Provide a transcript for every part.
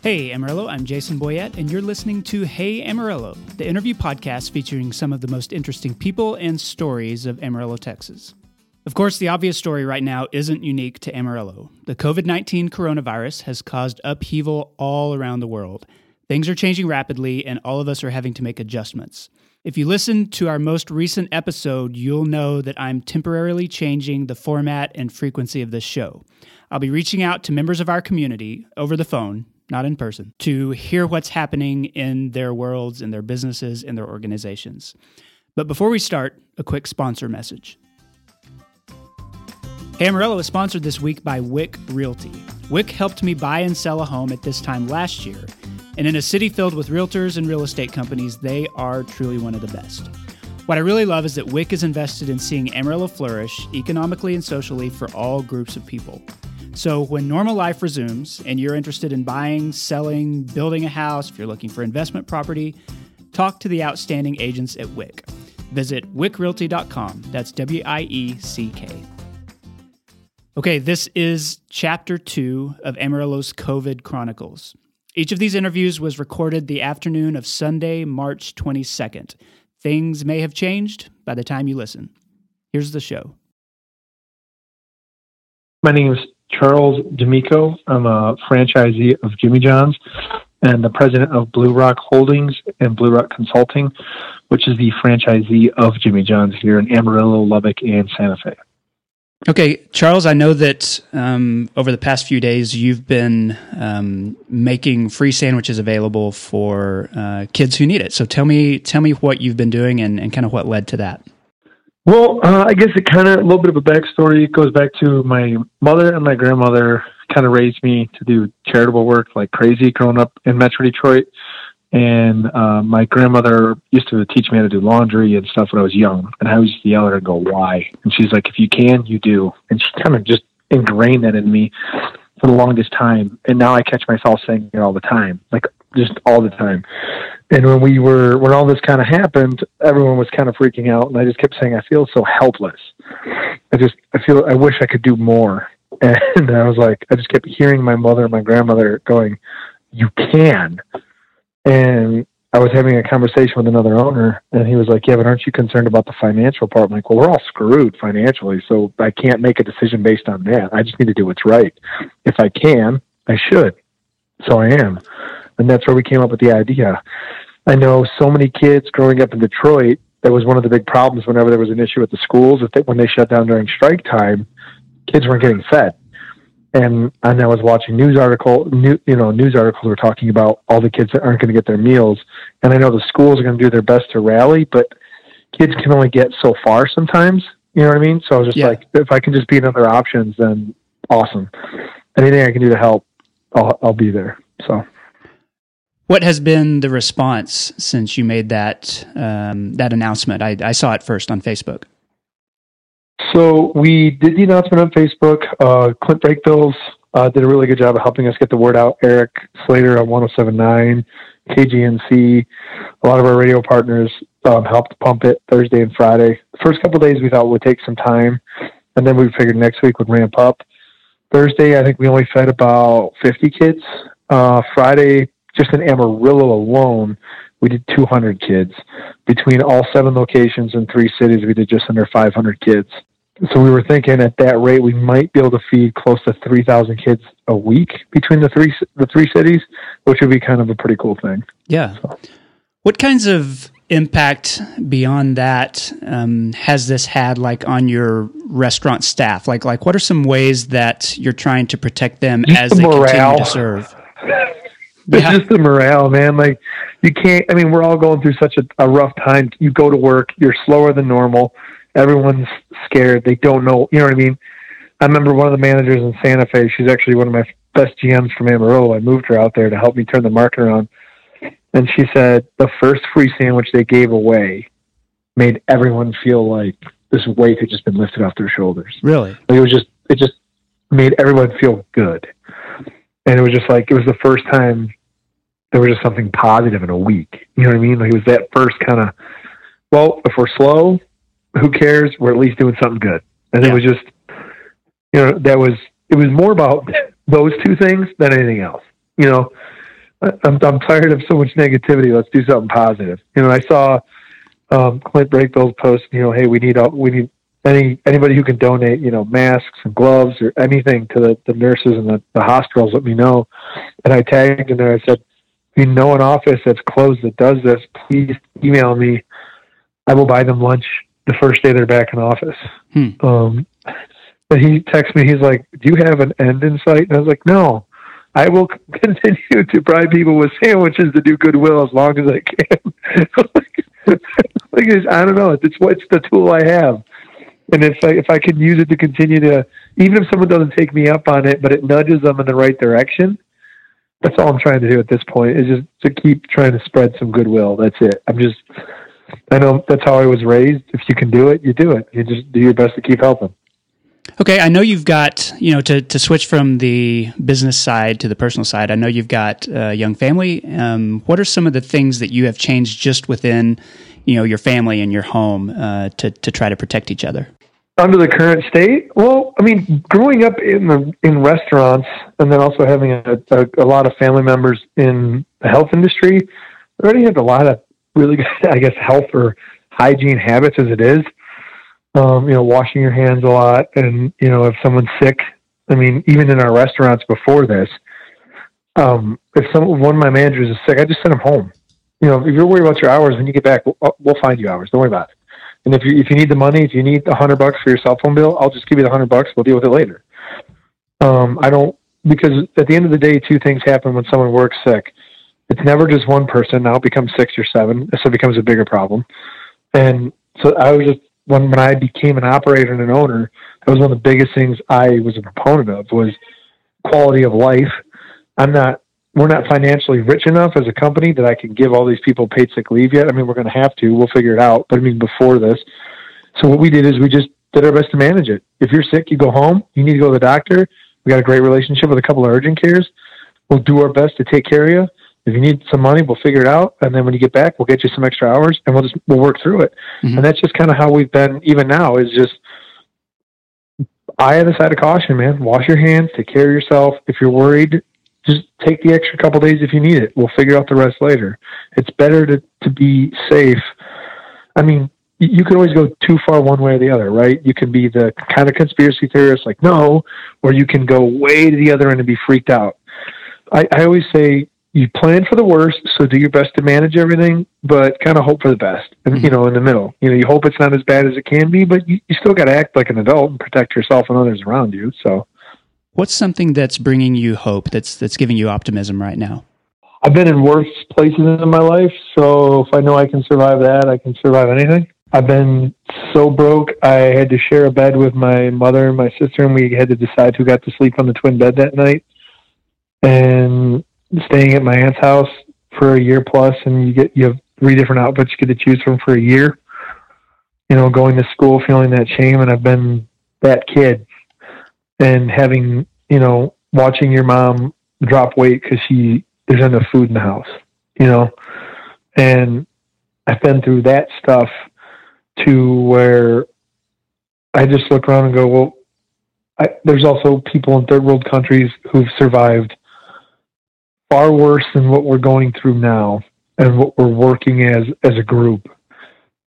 Hey Amarillo, I'm Jason Boyett, and you're listening to Hey Amarillo, the interview podcast featuring some of the most interesting people and stories of Amarillo, Texas. Of course, the obvious story right now isn't unique to Amarillo. The COVID 19 coronavirus has caused upheaval all around the world. Things are changing rapidly, and all of us are having to make adjustments. If you listen to our most recent episode, you'll know that I'm temporarily changing the format and frequency of this show. I'll be reaching out to members of our community over the phone, not in person, to hear what's happening in their worlds, in their businesses, in their organizations. But before we start, a quick sponsor message. Hey Amarillo is sponsored this week by Wieck Realty. Wieck helped me buy and sell a home at this time last year, and in a city filled with realtors and real estate companies, they are truly one of the best. What I really love is that Wieck is invested in seeing Amarillo flourish economically and socially for all groups of people. So, when normal life resumes and you're interested in buying, selling, building a house, if you're looking for investment property, talk to the outstanding agents at Wieck. Visit wieckrealty.com. That's W I E C K. Okay, this is chapter two of Amarillo's COVID Chronicles. Each of these interviews was recorded the afternoon of Sunday, March 22nd. Things may have changed by the time you listen. Here's the show. My name is Charles D'Amico. I'm a franchisee of Jimmy John's and the president of Blue Rock Holdings and Blue Rock Consulting, which is the franchisee of Jimmy John's here in Amarillo, Lubbock, and Santa Fe. Okay, Charles, I know that um, over the past few days you've been um, making free sandwiches available for uh, kids who need it. So tell me, tell me what you've been doing and, and kind of what led to that. Well, uh, I guess it kind of a little bit of a backstory. It goes back to my mother and my grandmother kind of raised me to do charitable work like crazy growing up in Metro Detroit. And uh, my grandmother used to teach me how to do laundry and stuff when I was young. And I always used to yell at her and go, "Why?" And she's like, "If you can, you do." And she kind of just ingrained that in me for the longest time. And now I catch myself saying it all the time, like just all the time. And when we were, when all this kind of happened, everyone was kind of freaking out. And I just kept saying, I feel so helpless. I just, I feel, I wish I could do more. And I was like, I just kept hearing my mother and my grandmother going, you can. And I was having a conversation with another owner, and he was like, "Yeah, but aren't you concerned about the financial part?" I'm like, "Well, we're all screwed financially, so I can't make a decision based on that. I just need to do what's right. If I can, I should. So I am." And that's where we came up with the idea. I know so many kids growing up in Detroit. That was one of the big problems whenever there was an issue at the schools. That when they shut down during strike time, kids weren't getting fed. And and I was watching news article, new, you know, news articles were talking about all the kids that aren't going to get their meals. And I know the schools are going to do their best to rally, but kids can only get so far sometimes. You know what I mean? So I was just yeah. like, if I can just be in other options, then awesome. Anything I can do to help, I'll I'll be there. So. What has been the response since you made that um, that announcement? I, I, saw it first on Facebook. So we did the announcement on Facebook. Uh, Clint Brakebills uh, did a really good job of helping us get the word out. Eric Slater on 1079, KGNC, a lot of our radio partners um, helped pump it Thursday and Friday. The first couple days we thought would take some time, and then we figured next week would ramp up. Thursday, I think we only fed about 50 kids. Uh, Friday, just in Amarillo alone, we did 200 kids. Between all seven locations in three cities, we did just under 500 kids. So we were thinking at that rate, we might be able to feed close to 3,000 kids a week between the three the three cities, which would be kind of a pretty cool thing. Yeah. So. What kinds of impact beyond that um, has this had, like on your restaurant staff? Like, like what are some ways that you're trying to protect them Just as the they morale. continue to serve? It's yeah. just the morale, man. Like you can't. I mean, we're all going through such a, a rough time. You go to work, you're slower than normal. Everyone's scared. They don't know. You know what I mean? I remember one of the managers in Santa Fe. She's actually one of my best GMs from Amarillo. I moved her out there to help me turn the market around. And she said the first free sandwich they gave away made everyone feel like this weight had just been lifted off their shoulders. Really? Like it was just it just made everyone feel good. And it was just like it was the first time there was just something positive in a week. You know what I mean? Like it was that first kind of, well, if we're slow, who cares? We're at least doing something good. And yeah. it was just, you know, that was, it was more about those two things than anything else. You know, I'm, I'm tired of so much negativity. Let's do something positive. You know, I saw um, Clint Breakbill's post. You know, hey, we need all, we need any anybody who can donate. You know, masks and gloves or anything to the, the nurses and the, the hospitals. Let me know. And I tagged in there. I said, you know an office that's closed that does this, please email me. I will buy them lunch the first day they're back in office. Hmm. Um, but he texts me. He's like, "Do you have an end in sight?" And I was like, "No." I will continue to bribe people with sandwiches to do goodwill as long as I can. like, I don't know. It's what's the tool I have, and if I, if I can use it to continue to, even if someone doesn't take me up on it, but it nudges them in the right direction. That's all I'm trying to do at this point is just to keep trying to spread some goodwill. That's it. I'm just, I know that's how I was raised. If you can do it, you do it. You just do your best to keep helping. Okay, I know you've got you know to to switch from the business side to the personal side. I know you've got a young family. Um, what are some of the things that you have changed just within you know your family and your home uh, to to try to protect each other? Under the current state, well, I mean, growing up in the in restaurants and then also having a, a, a lot of family members in the health industry, I already have a lot of really good, I guess, health or hygiene habits as it is um, you know, washing your hands a lot. And, you know, if someone's sick, I mean, even in our restaurants before this, um, if some one of my managers is sick, I just send them home. You know, if you're worried about your hours, when you get back, we'll, we'll find you hours. Don't worry about it. And if you if you need the money, if you need a hundred bucks for your cell phone bill, I'll just give you the hundred bucks. We'll deal with it later. Um, I don't because at the end of the day, two things happen when someone works sick. It's never just one person. Now it becomes six or seven, so it becomes a bigger problem. And so I was just when when I became an operator and an owner, that was one of the biggest things I was a proponent of was quality of life. I'm not we're not financially rich enough as a company that I can give all these people paid sick leave yet. I mean, we're going to have to. We'll figure it out. But I mean, before this, so what we did is we just did our best to manage it. If you're sick, you go home. You need to go to the doctor. We got a great relationship with a couple of urgent cares. We'll do our best to take care of you. If you need some money, we'll figure it out, and then when you get back, we'll get you some extra hours, and we'll just we'll work through it. Mm-hmm. And that's just kind of how we've been. Even now, is just eye on the side of caution, man. Wash your hands, take care of yourself. If you're worried, just take the extra couple days if you need it. We'll figure out the rest later. It's better to to be safe. I mean, you can always go too far one way or the other, right? You can be the kind of conspiracy theorist like no, or you can go way to the other end and be freaked out. I, I always say you plan for the worst, so do your best to manage everything, but kind of hope for the best. And mm-hmm. you know, in the middle, you know, you hope it's not as bad as it can be, but you, you still got to act like an adult and protect yourself and others around you. So, what's something that's bringing you hope? That's that's giving you optimism right now. I've been in worse places in my life, so if I know I can survive that, I can survive anything. I've been so broke, I had to share a bed with my mother and my sister, and we had to decide who got to sleep on the twin bed that night. And staying at my aunt's house for a year plus, and you get you have three different outfits you get to choose from for a year. You know, going to school feeling that shame, and I've been that kid, and having you know watching your mom drop weight because she there's enough food in the house, you know, and I've been through that stuff to where I just look around and go, well, I, there's also people in third world countries who've survived far worse than what we're going through now and what we're working as as a group.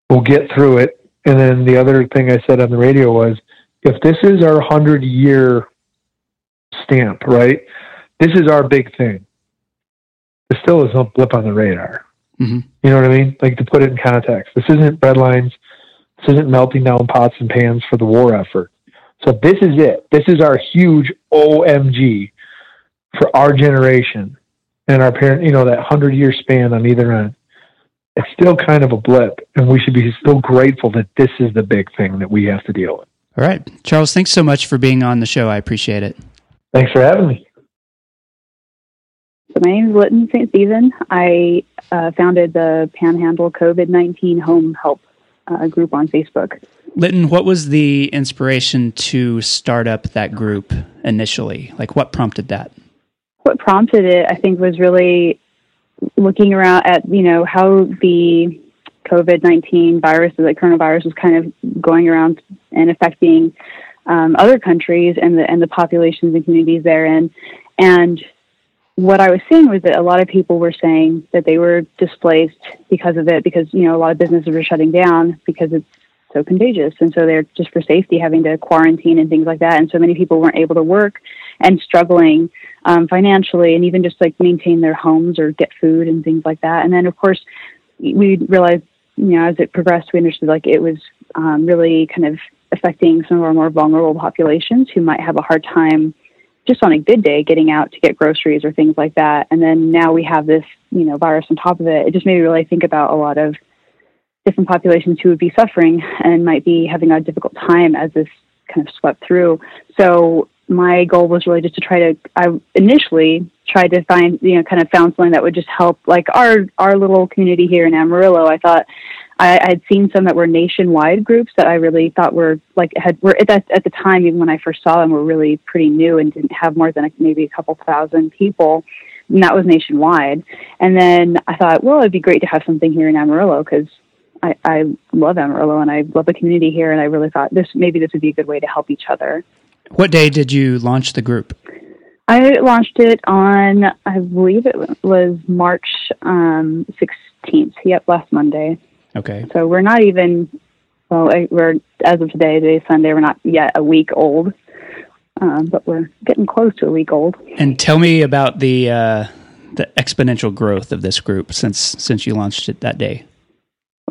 We'll get through it. And then the other thing I said on the radio was if this is our 100 year stamp, right? This is our big thing. It still is a blip on the radar. Mm-hmm. You know what I mean? Like to put it in context. This isn't breadlines. This isn't melting down pots and pans for the war effort. So this is it. This is our huge OMG for our generation and our parent, you know, that hundred year span on either end, it's still kind of a blip, and we should be still grateful that this is the big thing that we have to deal with. All right, Charles, thanks so much for being on the show. I appreciate it. Thanks for having me. So my name is Litton St. Stephen. I uh, founded the Panhandle COVID 19 Home Help uh, group on Facebook. Litton, what was the inspiration to start up that group initially? Like, what prompted that? what prompted it, I think, was really looking around at you know how the COVID nineteen virus, the coronavirus, was kind of going around and affecting um, other countries and the and the populations and communities therein, and what I was seeing was that a lot of people were saying that they were displaced because of it, because you know a lot of businesses were shutting down because it's so contagious, and so they're just for safety having to quarantine and things like that. And so many people weren't able to work and struggling um, financially, and even just like maintain their homes or get food and things like that. And then of course we realized, you know, as it progressed, we understood like it was um, really kind of affecting some of our more vulnerable populations who might have a hard time just on a good day getting out to get groceries or things like that. And then now we have this, you know, virus on top of it. It just made me really think about a lot of different populations who would be suffering and might be having a difficult time as this kind of swept through. So my goal was really just to try to I initially tried to find you know kind of found something that would just help like our our little community here in Amarillo. I thought I, I had seen some that were nationwide groups that I really thought were like had were at that at the time even when I first saw them were really pretty new and didn't have more than maybe a couple thousand people. And that was nationwide. And then I thought, well, it'd be great to have something here in Amarillo because I, I love Amarillo and I love the community here. And I really thought this maybe this would be a good way to help each other. What day did you launch the group? I launched it on, I believe it was March um, 16th. Yep, last Monday. Okay. So we're not even, well, we're, as of today, today's Sunday, we're not yet a week old, um, but we're getting close to a week old. And tell me about the, uh, the exponential growth of this group since since you launched it that day.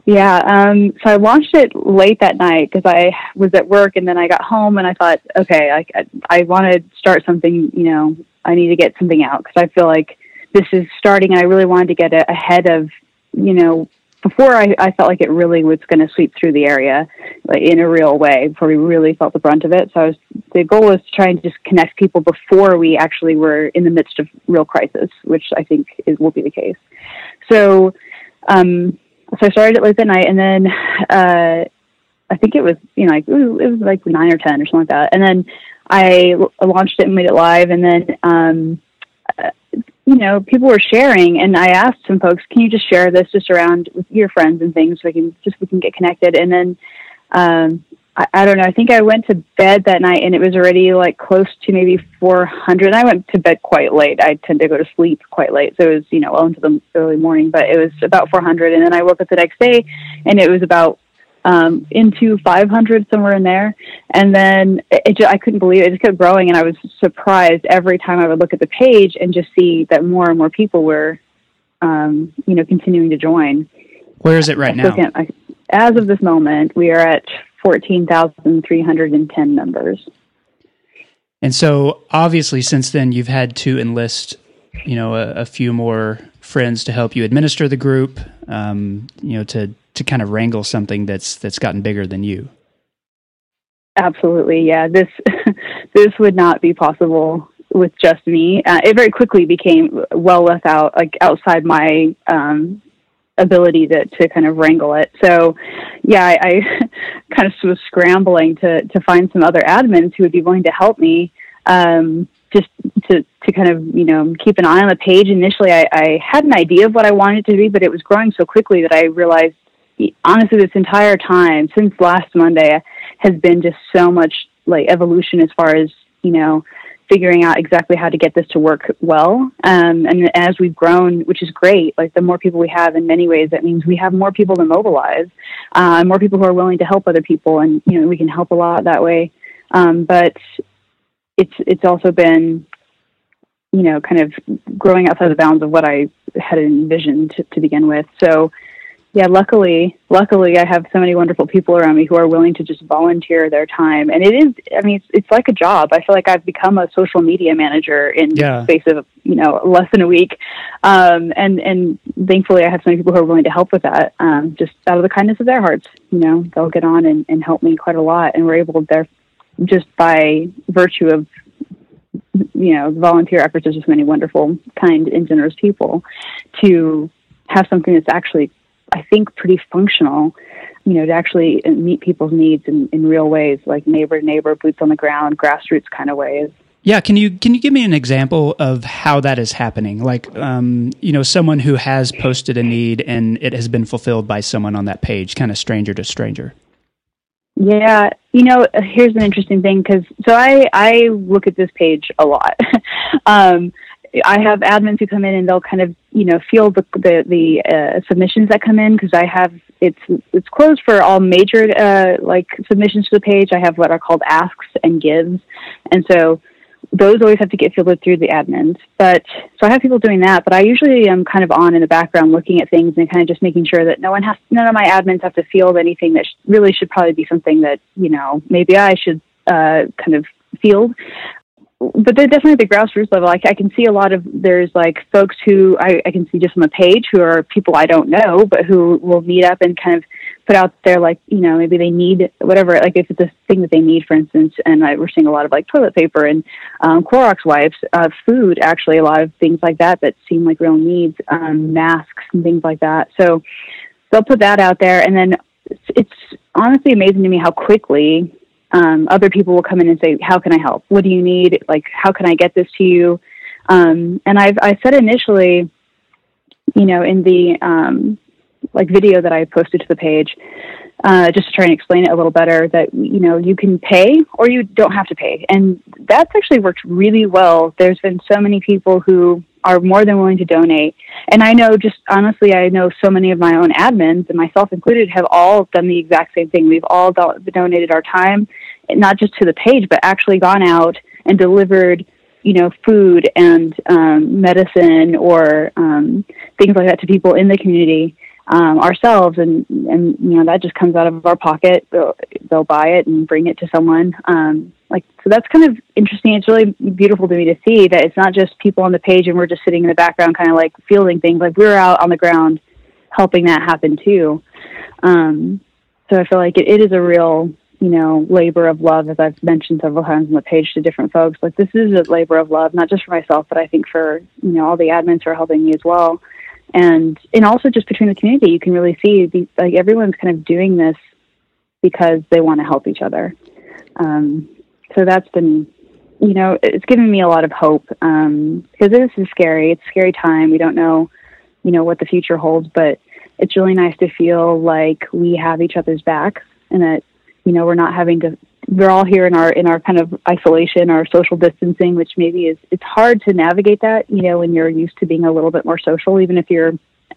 Yeah, um, so I watched it late that night because I was at work, and then I got home, and I thought, okay, I I want to start something. You know, I need to get something out because I feel like this is starting, and I really wanted to get it ahead of, you know, before I, I felt like it really was going to sweep through the area like, in a real way before we really felt the brunt of it. So I was, the goal was to try and just connect people before we actually were in the midst of real crisis, which I think is, will be the case. So, um, so I started it late at night, and then uh, I think it was you know like was, it was, like nine or ten or something like that, and then I launched it and made it live, and then um, uh, you know people were sharing, and I asked some folks, can you just share this just around with your friends and things, so we can just we can get connected, and then um, I, I don't know. I think I went to bed that night and it was already like close to maybe 400. I went to bed quite late. I tend to go to sleep quite late. So it was, you know, well into the early morning, but it was about 400. And then I woke up the next day and it was about um, into 500 somewhere in there. And then it, just, I couldn't believe it. It just kept growing. And I was surprised every time I would look at the page and just see that more and more people were, um, you know, continuing to join. Where is it right now? As of this moment, we are at 14,310 members. And so, obviously, since then, you've had to enlist, you know, a, a few more friends to help you administer the group, um, you know, to to kind of wrangle something that's that's gotten bigger than you. Absolutely, yeah. This this would not be possible with just me. Uh, it very quickly became well without like outside my um, ability to, to kind of wrangle it. So, yeah, I, I kind of was scrambling to, to find some other admins who would be willing to help me. Um, just to, to kind of, you know, keep an eye on the page. Initially, I, I had an idea of what I wanted it to be, but it was growing so quickly that I realized, honestly, this entire time since last Monday has been just so much like evolution as far as, you know, figuring out exactly how to get this to work well. Um, and as we've grown, which is great, like the more people we have in many ways, that means we have more people to mobilize, uh, more people who are willing to help other people. And, you know, we can help a lot that way. Um, but it's, it's also been, you know, kind of growing outside the bounds of what I had envisioned to, to begin with. So, yeah, luckily, luckily, I have so many wonderful people around me who are willing to just volunteer their time, and it is. I mean, it's, it's like a job. I feel like I've become a social media manager in yeah. the space of you know less than a week, um, and and thankfully, I have so many people who are willing to help with that, um, just out of the kindness of their hearts. You know, they'll get on and, and help me quite a lot, and we're able there just by virtue of you know the volunteer efforts of just many wonderful, kind, and generous people to have something that's actually I think, pretty functional, you know, to actually meet people's needs in, in real ways, like neighbor to neighbor, boots on the ground, grassroots kind of ways. Yeah, can you can you give me an example of how that is happening? Like, um, you know, someone who has posted a need and it has been fulfilled by someone on that page, kind of stranger to stranger. Yeah, you know, here's an interesting thing because so I I look at this page a lot. um, I have admins who come in and they'll kind of you know field the the, the uh, submissions that come in because I have it's it's closed for all major uh, like submissions to the page. I have what are called asks and gives, and so those always have to get fielded through the admins. But so I have people doing that, but I usually am kind of on in the background looking at things and kind of just making sure that no one has none of my admins have to field anything that sh- really should probably be something that you know maybe I should uh, kind of field but they're definitely at the grassroots level. Like I can see a lot of there's like folks who I, I can see just on the page who are people I don't know, but who will meet up and kind of put out there like you know maybe they need whatever like if it's a thing that they need, for instance. And I, we're seeing a lot of like toilet paper and um, Clorox wipes, uh, food actually a lot of things like that that seem like real needs, um, masks and things like that. So they'll put that out there, and then it's, it's honestly amazing to me how quickly um, other people will come in and say, "How can I help? What do you need? Like, how can I get this to you?" Um, and I've I said initially, you know, in the um, like video that I posted to the page, uh, just to try and explain it a little better, that you know you can pay or you don't have to pay, and that's actually worked really well. There's been so many people who are more than willing to donate. And I know just honestly, I know so many of my own admins and myself included have all done the exact same thing. We've all do- donated our time, not just to the page, but actually gone out and delivered, you know, food and um, medicine or um, things like that to people in the community um, ourselves, and and you know that just comes out of our pocket. They'll, they'll buy it and bring it to someone. Um, like so, that's kind of interesting. It's really beautiful to me to see that it's not just people on the page and we're just sitting in the background, kind of like fielding things. Like we're out on the ground helping that happen too. Um, so I feel like it, it is a real you know, labor of love, as I've mentioned several times on the page to different folks. Like this is a labor of love, not just for myself, but I think for you know all the admins who are helping me as well and and also just between the community, you can really see like everyone's kind of doing this because they want to help each other. Um, so that's been, you know, it's given me a lot of hope um, because this is scary. It's a scary time. We don't know, you know, what the future holds, but it's really nice to feel like we have each other's backs and that you know we're not having to we're all here in our in our kind of isolation our social distancing which maybe is it's hard to navigate that you know when you're used to being a little bit more social even if you're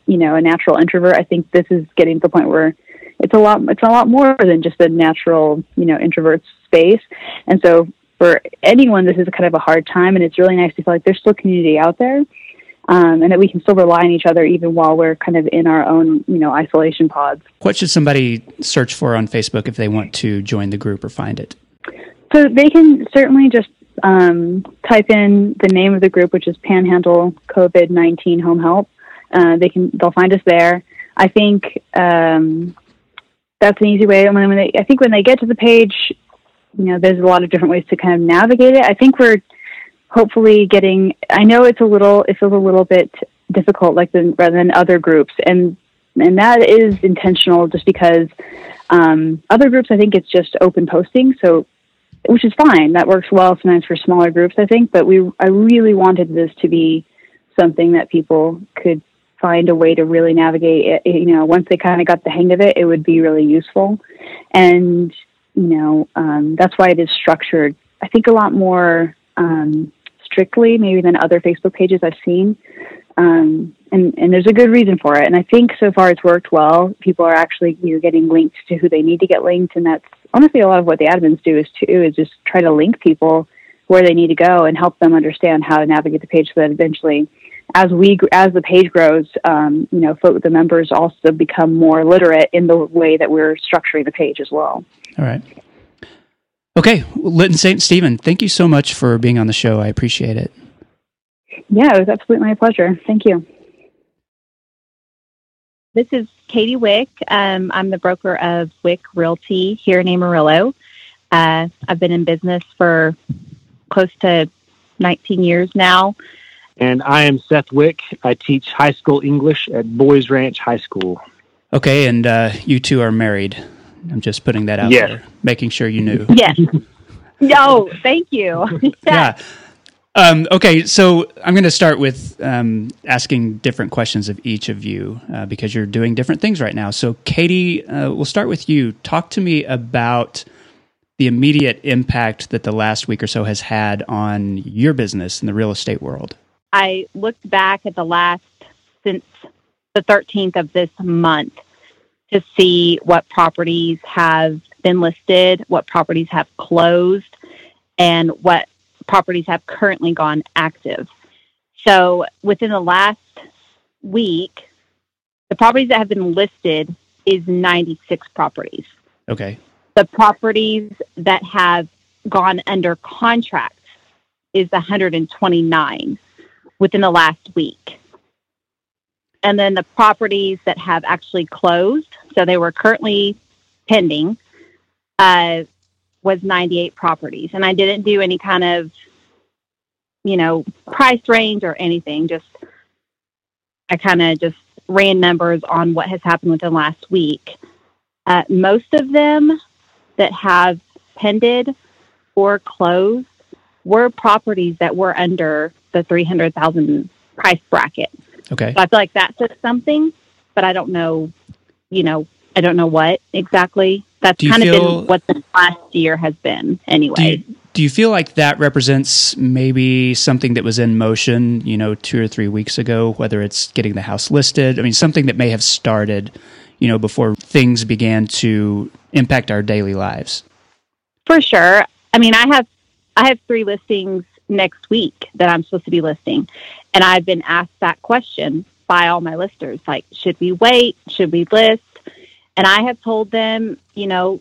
you know a natural introvert. I think this is getting to the point where it's a lot it's a lot more than just a natural you know introvert space. And so for anyone this is kind of a hard time and it's really nice to feel like there's still community out there um, and that we can still rely on each other even while we're kind of in our own, you know, isolation pods. What should somebody search for on Facebook if they want to join the group or find it? So they can certainly just um, type in the name of the group, which is Panhandle COVID nineteen Home Help. Uh, they can they'll find us there. I think um, that's an easy way. When, when they, I think when they get to the page, you know, there's a lot of different ways to kind of navigate it. I think we're hopefully getting i know it's a little it feels a little bit difficult like than rather than other groups. And and that is intentional just because um, other groups i think it's just open posting. So which is fine. That works well sometimes for smaller groups i think. But we i really wanted this to be something that people could find a way to really navigate it. You know once they kind of got the hang of it it would be really useful. And you know um, that's why it is structured i think a lot more um, strictly, maybe than other Facebook pages I've seen. Um, and, and there's a good reason for it. And I think so far it's worked well. People are actually you know, getting linked to who they need to get linked, and that's honestly a lot of what the admins do is too is just try to link people where they need to go and help them understand how to navigate the page so that eventually as we as the page grows um, you know the members also become more literate in the way that we're structuring the page as well all right Okay, Lytton St. Stephen, thank you so much for being on the show. I appreciate it. Yeah, it was absolutely my pleasure. Thank you. This is Katie Wieck. Um, I'm the broker of Wieck Realty here in Amarillo. Uh, I've been in business for close to 19 years now. And I am Seth Wieck. I teach high school English at Boys Ranch High School. Okay, and uh, you two are married. I'm just putting that out yes. there, making sure you knew. Yes. no, thank you. yeah. Um, okay, so I'm going to start with um, asking different questions of each of you uh, because you're doing different things right now. So, Katie, uh, we'll start with you. Talk to me about the immediate impact that the last week or so has had on your business in the real estate world. I looked back at the last since the 13th of this month to see what properties have been listed, what properties have closed, and what properties have currently gone active. So within the last week, the properties that have been listed is 96 properties. Okay. The properties that have gone under contract is 129 within the last week. And then the properties that have actually closed, so they were currently pending, uh, was 98 properties. And I didn't do any kind of, you know, price range or anything. Just, I kind of just ran numbers on what has happened within the last week. Uh, most of them that have pended or closed were properties that were under the 300,000 price bracket. Okay. So I feel like that says something, but I don't know, you know, I don't know what exactly. That's kind of been what the last year has been anyway. Do you, do you feel like that represents maybe something that was in motion, you know, two or three weeks ago, whether it's getting the house listed? I mean, something that may have started, you know, before things began to impact our daily lives. For sure. I mean, I have I have three listings next week that I'm supposed to be listing, and I've been asked that question by all my listers, like, should we wait? Should we list? And I have told them, you know,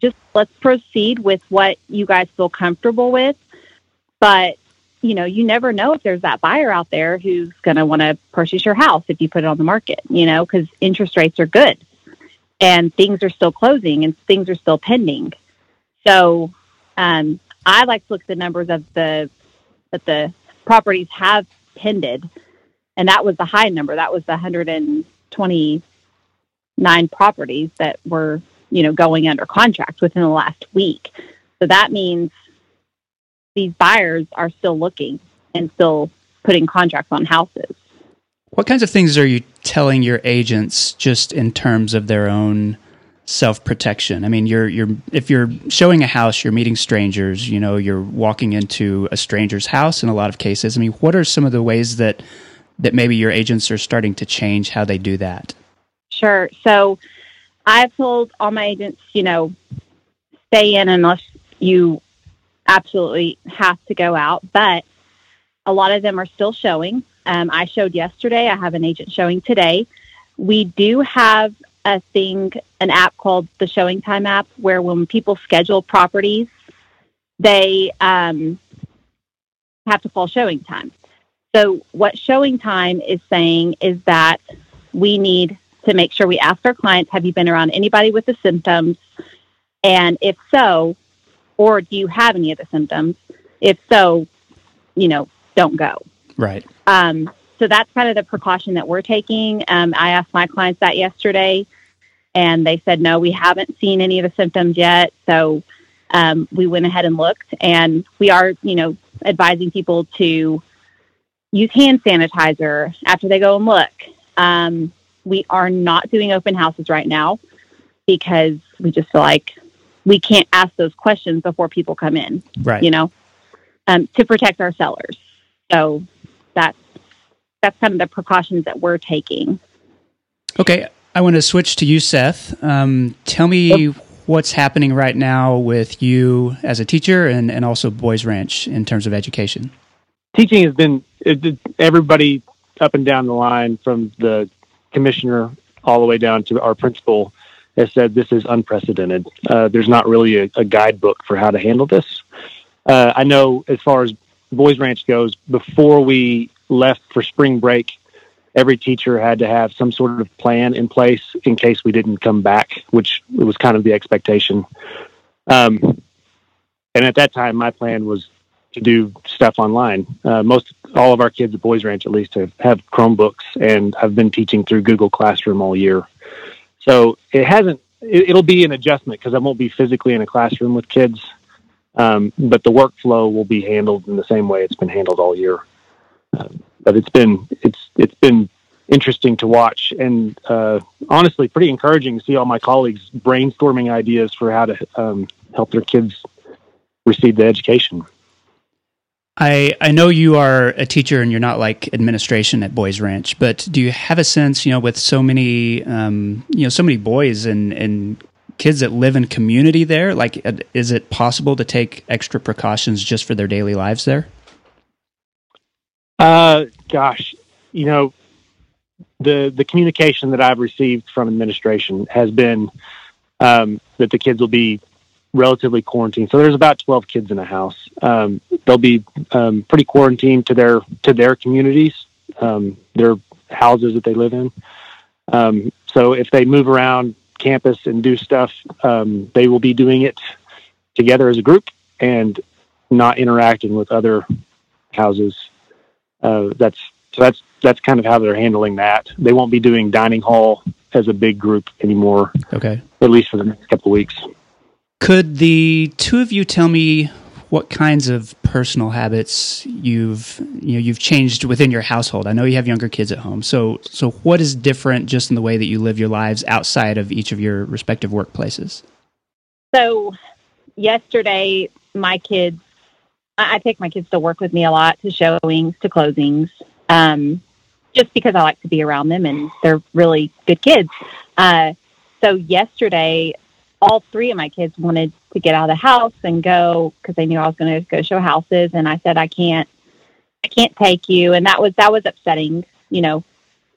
just let's proceed with what you guys feel comfortable with. But you know, you never know if there's that buyer out there who's going to want to purchase your house if you put it on the market. You know, because interest rates are good, and things are still closing, and things are still pending. So um, I like to look at the numbers of the that the properties have pended, and that was the high number. That was the 129 properties that were you know going under contract within the last week. So that means these buyers are still looking and still putting contracts on houses. What kinds of things are you telling your agents just in terms of their own self protection? I mean, you're you're if you're showing a house, you're meeting strangers, you know, you're walking into a stranger's house in a lot of cases. I mean, what are some of the ways that that maybe your agents are starting to change how they do that? Sure. So I've told all my agents, you know, stay in unless you absolutely have to go out. But a lot of them are still showing. Um, I showed yesterday. I have an agent showing today. We do have a thing, an app called the Showing Time app, where when people schedule properties, they um, have to call showing time. So, what showing time is saying is that we need to make sure we ask our clients, have you been around anybody with the symptoms? And if so, or do you have any of the symptoms? If so, you know, don't go. Right. Um, so that's kind of the precaution that we're taking. Um, I asked my clients that yesterday, and they said, no, we haven't seen any of the symptoms yet. So um, we went ahead and looked, and we are, you know, advising people to use hand sanitizer after they go and look. Um, we are not doing open houses right now because we just feel like we can't ask those questions before people come in Right. you know, um, to protect our sellers. So that's that's kind of the precautions that we're taking. Okay, I want to switch to you, Seth. Um, tell me what's happening right now with you as a teacher and, and also Boys Ranch in terms of education. teaching has been it, it- everybody up and down the line from the commissioner all the way down to our principal has said this is unprecedented. Uh, there's not really a, a guidebook for how to handle this. Uh, I know as far as Boys Ranch goes, before we left for spring break, every teacher had to have some sort of plan in place in case we didn't come back, which was kind of the expectation. Um, and at that time, my plan was to do stuff online. Uh, most all of our kids at Boys Ranch, at least, have, have Chromebooks, and I've been teaching through Google Classroom all year. So it hasn't. It, it'll be an adjustment because I won't be physically in a classroom with kids, um, but the workflow will be handled in the same way it's been handled all year. But it's been it's it's been interesting to watch, and uh, honestly, pretty encouraging to see all my colleagues brainstorming ideas for how to um, help their kids receive the education. I, I know you are a teacher and you're not like administration at Boys Ranch, but do you have a sense, you know, with so many, um, you know, so many boys and, and kids that live in community there, like, is it possible to take extra precautions just for their daily lives there? Uh, gosh, you know, the the communication that I've received from administration has been um, that the kids will be relatively quarantined. So there's about 12 kids in a house. Um, they'll be um, pretty quarantined to their to their communities, um, their houses that they live in. Um, so if they move around campus and do stuff, um, they will be doing it together as a group and not interacting with other houses. Uh, that's so that's that's kind of how they're handling that. They won't be doing dining hall as a big group anymore. Okay. At least for the next couple of weeks. Could the two of you tell me what kinds of personal habits you've you know you've changed within your household? I know you have younger kids at home. So so what is different just in the way that you live your lives outside of each of your respective workplaces? So yesterday my kids I, I take my kids to work with me a lot to showings, to closings. Um, just because I like to be around them and they're really good kids. Uh, so yesterday, all three of my kids wanted to get out of the house and go because they knew I was going to go show houses, and I said I can't, I can't take you, and that was that was upsetting, you know,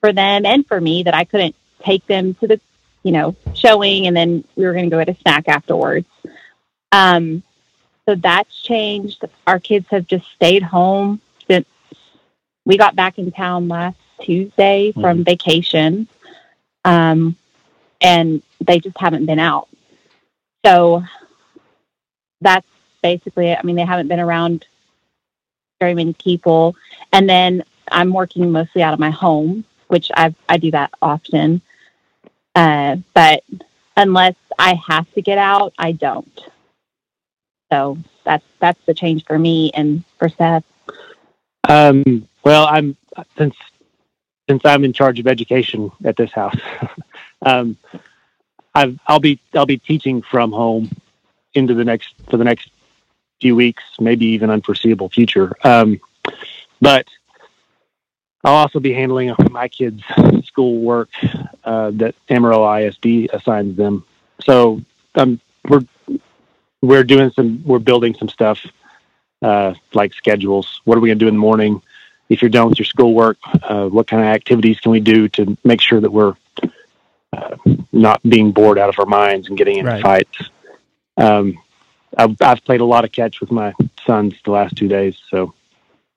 for them and for me that I couldn't take them to the, you know, showing, and then we were going to go get a snack afterwards. Um, so that's changed. Our kids have just stayed home since we got back in town last Tuesday from mm-hmm. vacation. Um, and they just haven't been out. So that's basically it. I mean, they haven't been around very many people. And then I'm working mostly out of my home, which I I do that often. Uh, but unless I have to get out, I don't. So that's that's the change for me and for Seth. Um, well, I'm since since I'm in charge of education at this house, um, i will be I'll be teaching from home into the next for the next few weeks, maybe even unforeseeable future. Um, but I'll also be handling my kids' school work uh, that Amarillo ISD assigns them. So um, we're we're doing some we're building some stuff uh, like schedules. What are we going to do in the morning? if you're done with your schoolwork, uh, what kind of activities can we do to make sure that we're uh, not being bored out of our minds and getting into right. fights? Um, I've, I've played a lot of catch with my sons the last two days. So,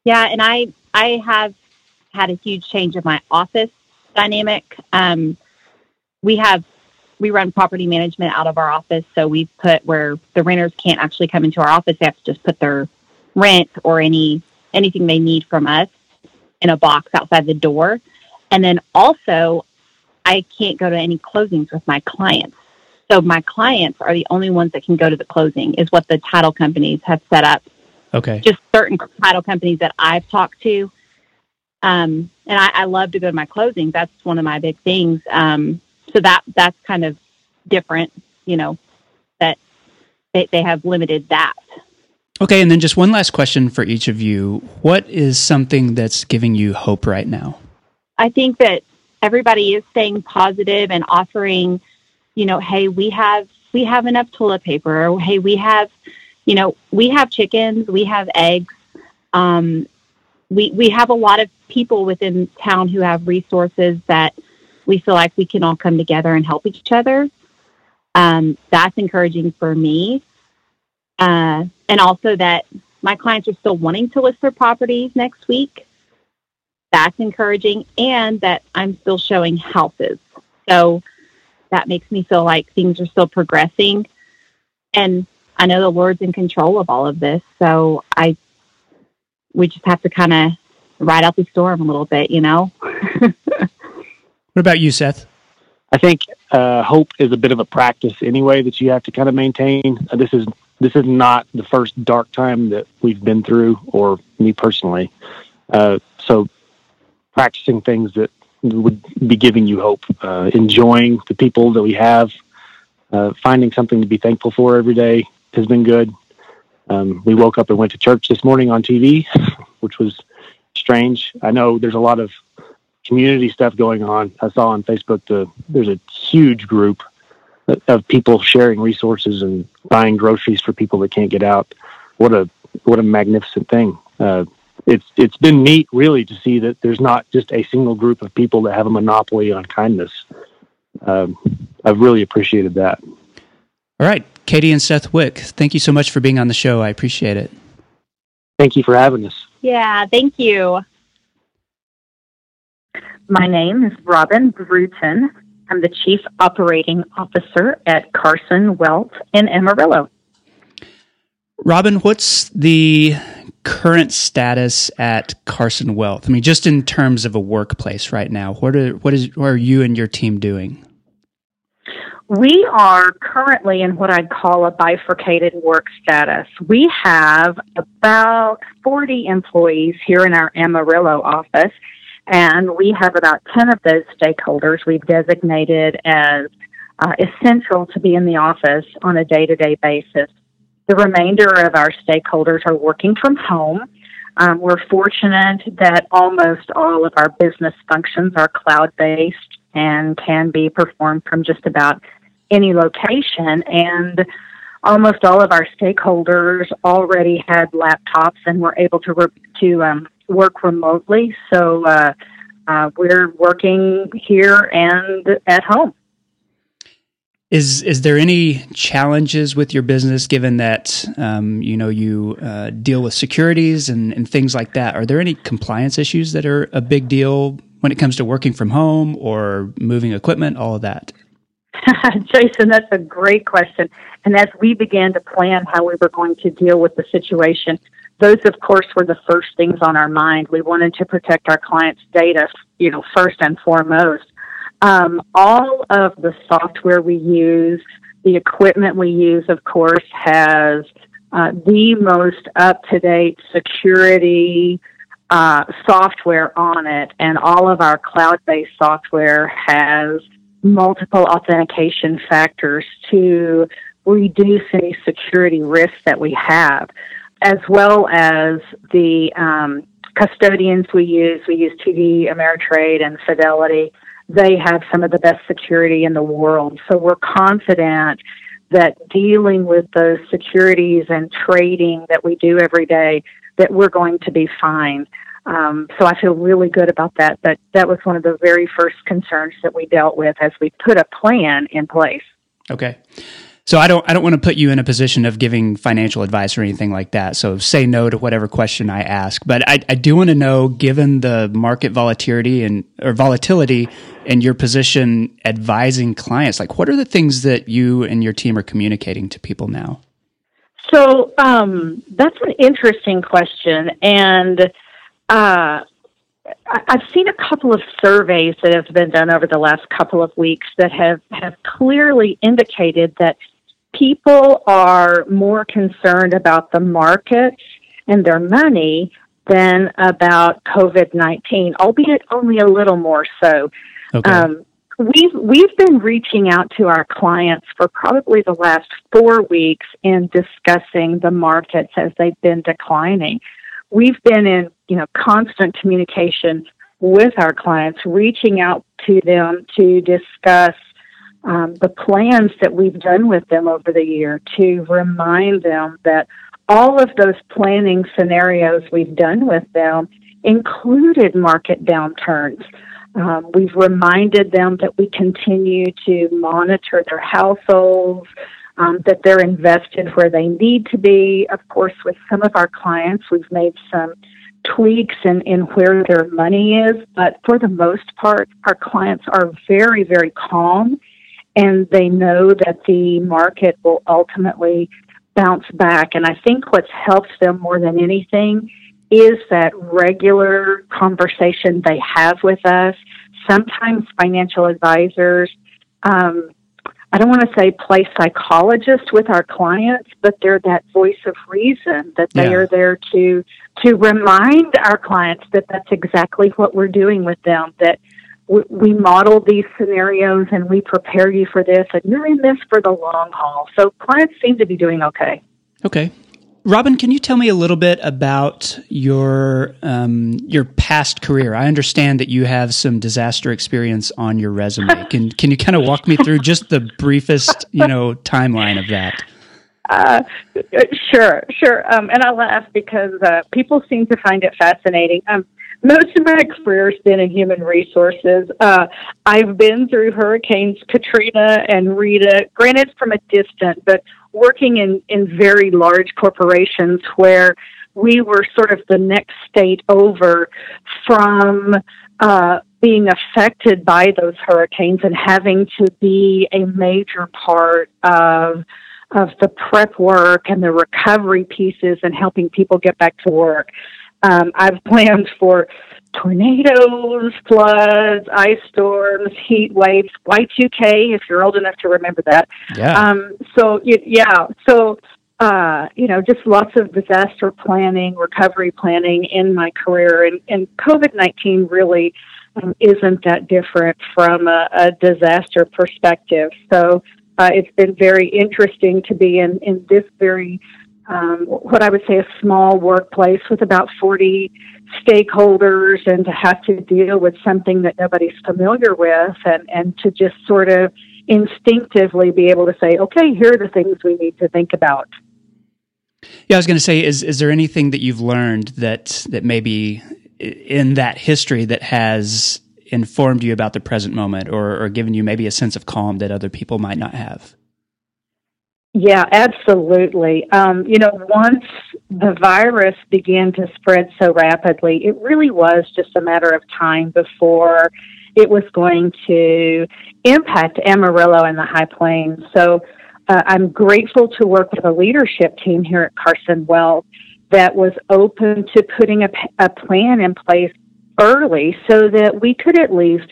yeah, and I I have had a huge change of my office dynamic. Um, we have we run property management out of our office, so we put where the renters can't actually come into our office; they have to just put their rent or any anything they need from us in a box outside the door. And then also, I can't go to any closings with my clients. So my clients are the only ones that can go to the closing, is what the title companies have set up. Okay. Just certain title companies that I've talked to. Um, and I, I love to go to my closings. That's one of my big things. Um, so that that's kind of different, you know, that they, they have limited that. Okay, and then just one last question for each of you. What is something that's giving you hope right now? I think that everybody is staying positive and offering, you know, hey, we have we have enough toilet paper. Or, hey, we have, you know, we have chickens, we have eggs. Um, we we have a lot of people within town who have resources that we feel like we can all come together and help each other. Um, that's encouraging for me. Uh, and also that my clients are still wanting to list their properties next week. That's encouraging, and that I'm still showing houses. So that makes me feel like things are still progressing. And I know the Lord's in control of all of this. So I, we just have to kind of ride out the storm a little bit, you know? what about you, Seth? I think uh, hope is a bit of a practice anyway that you have to kind of maintain. Uh, this is this is not the first dark time that we've been through, or me personally. Uh, so, practicing things that would be giving you hope, uh, enjoying the people that we have, uh, finding something to be thankful for every day has been good. Um, we woke up and went to church this morning on TV, which was strange. I know there's a lot of community stuff going on. I saw on Facebook the there's a huge group of people sharing resources and buying groceries for people that can't get out. What a what a magnificent thing! Uh, it's it's been neat, really, to see that there's not just a single group of people that have a monopoly on kindness. Um, I've really appreciated that. All right, Katie and Seth Wieck, thank you so much for being on the show. I appreciate it. Thank you for having us. Yeah, thank you. My name is Robin Bruton. I'm the Chief Operating Officer at Carson Wealth in Amarillo. Robin, what's the current status at Carson Wealth? I mean, just in terms of a workplace right now, what are what is what are you and your team doing? We are currently in what I'd call a bifurcated work status. We have about 40 employees here in our Amarillo office, and we have about 10 of those stakeholders we've designated as uh, essential to be in the office on a day to day basis. The remainder of our stakeholders are working from home. Um, we're fortunate that almost all of our business functions are cloud based and can be performed from just about any location. And almost all of our stakeholders already had laptops and were able to re- to um, work remotely. So uh, uh, we're working here and at home. Is is there any challenges with your business, given that um, you know you uh, deal with securities and, and things like that? Are there any compliance issues that are a big deal when it comes to working from home or moving equipment, all of that? Jason, that's a great question. And as we began to plan how we were going to deal with the situation, those, of course, were the first things on our mind. We wanted to protect our clients' data, you know, first and foremost. Um, all of the software we use, the equipment we use, of course, has uh, the most up to date security uh, software on it, and all of our cloud based software has multiple authentication factors to reduce any security risks that we have, as well as the um, custodians we use. We use TD Ameritrade and Fidelity they have some of the best security in the world. So we're confident that dealing with those securities and trading that we do every day, that we're going to be fine. Um, so I feel really good about that. But that was one of the very first concerns that we dealt with as we put a plan in place. Okay. So I don't I don't want to put you in a position of giving financial advice or anything like that. So say no to whatever question I ask. But I, I do want to know, given the market volatility and or volatility and your position advising clients, like what are the things that you and your team are communicating to people now? So um, that's an interesting question, and uh, I've seen a couple of surveys that have been done over the last couple of weeks that have, have clearly indicated that people are more concerned about the market and their money than about COVID 19, albeit only a little more so. Okay. Um, we've we've been reaching out to our clients for probably the last four weeks in discussing the markets as they've been declining. We've been in you know constant communication with our clients, reaching out to them to discuss um, the plans that we've done with them over the year to remind them that all of those planning scenarios we've done with them included market downturns. Um, we've reminded them that we continue to monitor their households, um, that they're invested where they need to be. Of course, with some of our clients, we've made some tweaks in, in where their money is, but for the most part, our clients are very, very calm and they know that the market will ultimately bounce back. And I think what's helped them more than anything is that regular conversation they have with us. Sometimes financial advisors, um, I don't want to say play psychologist with our clients, but they're that voice of reason that they yeah. are there to to remind our clients that that's exactly what we're doing with them. That we model these scenarios and we prepare you for this, and you're in this for the long haul. So clients seem to be doing okay. Okay. Robin, can you tell me a little bit about your um, your past career? I understand that you have some disaster experience on your resume. Can can you kind of walk me through just the briefest, you know, timeline of that? Uh, sure, sure. Um, and I laugh because uh, people seem to find it fascinating. Um, most of my career has been in human resources. Uh, I've been through hurricanes Katrina and Rita, granted from a distance, but working in, in very large corporations where we were sort of the next state over from uh, being affected by those hurricanes and having to be a major part of of the prep work and the recovery pieces and helping people get back to work. Um, I've planned for tornadoes, floods, ice storms, heat waves, Y2K, if you're old enough to remember that. Yeah. Um, so, yeah, so, uh, you know, just lots of disaster planning, recovery planning in my career. And, and COVID 19 really um, isn't that different from a, a disaster perspective. So, uh, it's been very interesting to be in, in this very um, what I would say a small workplace with about 40 stakeholders and to have to deal with something that nobody's familiar with and, and to just sort of instinctively be able to say, okay, here are the things we need to think about. Yeah, I was going to say, is is there anything that you've learned that that maybe in that history that has informed you about the present moment or, or given you maybe a sense of calm that other people might not have? Yeah, absolutely. Um, you know, once the virus began to spread so rapidly, it really was just a matter of time before it was going to impact Amarillo and the High Plains. So uh, I'm grateful to work with a leadership team here at Carson Wealth that was open to putting a, a plan in place early so that we could at least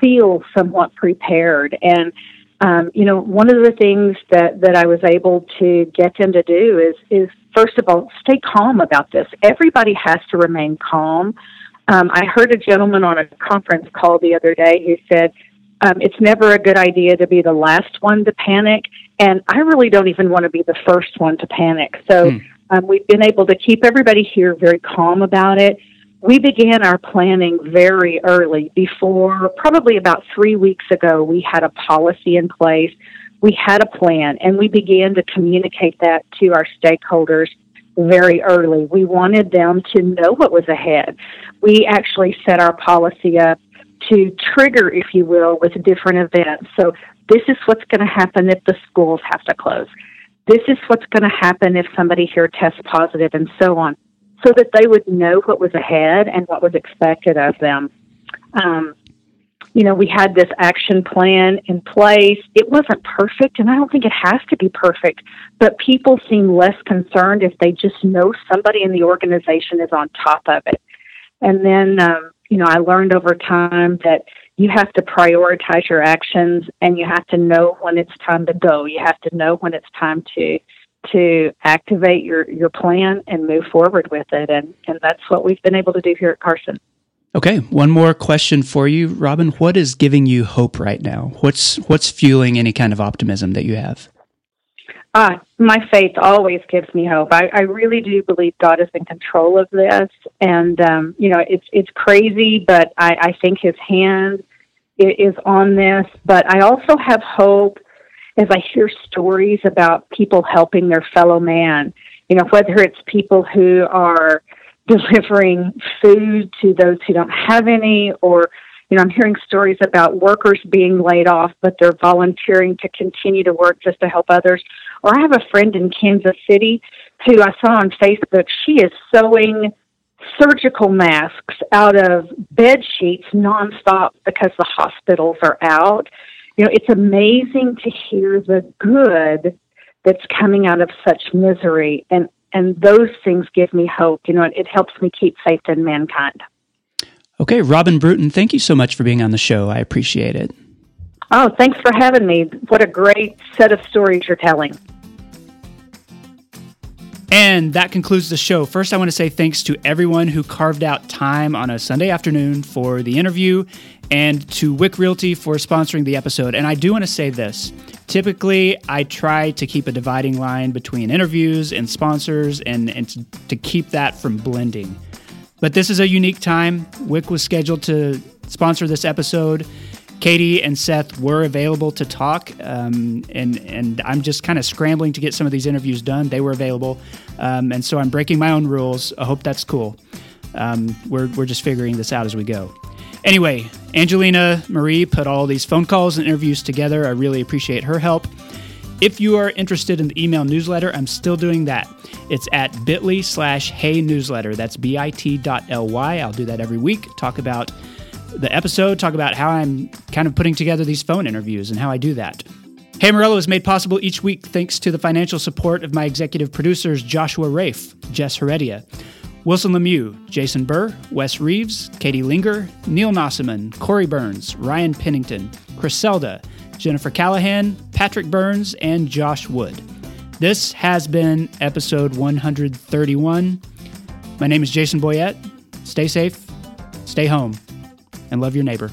feel somewhat prepared. And um, you know, one of the things that, that I was able to get them to do is, is first of all, stay calm about this. Everybody has to remain calm. Um, I heard a gentleman on a conference call the other day who said, um, it's never a good idea to be the last one to panic. And I really don't even want to be the first one to panic. So mm. um, we've been able to keep everybody here very calm about it we began our planning very early. Before probably about three weeks ago we had a policy in place. We had a plan and we began to communicate that to our stakeholders very early. We wanted them to know what was ahead. We actually set our policy up to trigger if you will with different events. So this is what's going to happen if the schools have to close. This is what's going to happen if somebody here tests positive and so on so that they would know what was ahead and what was expected of them. Um, you know, we had this action plan in place. It wasn't perfect, and I don't think it has to be perfect, but people seem less concerned if they just know somebody in the organization is on top of it. And then, um, you know, I learned over time that you have to prioritize your actions and you have to know when it's time to go. You have to know when it's time to to activate your, your plan and move forward with it. And, and that's what we've been able to do here at Carson. Okay, one more question for you, Robin. What is giving you hope right now? What's what's fueling any kind of optimism that you have? Uh, my faith always gives me hope. I, I really do believe God is in control of this, and um, you know it's it's crazy, but I, I think His hand is on this. But I also have hope as I hear stories about people helping their fellow man, you know, whether it's people who are delivering food to those who don't have any, or, you know, I'm hearing stories about workers being laid off, but they're volunteering to continue to work just to help others. Or I have a friend in Kansas City who I saw on Facebook. She is sewing surgical masks out of bed sheets nonstop because the hospitals are out you know, it's amazing to hear the good that's coming out of such misery and and those things give me hope. You know, it, it helps me keep faith in mankind. Okay, Robin Bruton, thank you so much for being on the show. I appreciate it. Oh, thanks for having me. What a great set of stories you're telling. And that concludes the show. First, I want to say thanks to everyone who carved out time on a Sunday afternoon for the interview and to Wieck Realty for sponsoring the episode. And I do want to say this Typically, I try to keep a dividing line between interviews and sponsors and, and to, to keep that from blending. But this is a unique time. Wick was scheduled to sponsor this episode. Katie and Seth were available to talk, um, and and I'm just kind of scrambling to get some of these interviews done. They were available, um, and so I'm breaking my own rules. I hope that's cool. Um, we're we're just figuring this out as we go. Anyway, Angelina Marie put all these phone calls and interviews together. I really appreciate her help. If you are interested in the email newsletter, I'm still doing that. It's at bit.ly slash hey newsletter. That's bit.ly. I'll do that every week. Talk about the episode, talk about how I'm kind of putting together these phone interviews and how I do that. Hey Amarillo is made possible each week thanks to the financial support of my executive producers Joshua Rafe, Jess Heredia, Wilson Lemieux, Jason Burr, Wes Reeves, Katie Linger, Neil Nossaman, Corey Burns, Ryan Pennington, Selda, Jennifer Callahan, Patrick Burns, and Josh Wood. This has been episode 131. My name is Jason Boyett. Stay safe, stay home, and love your neighbor.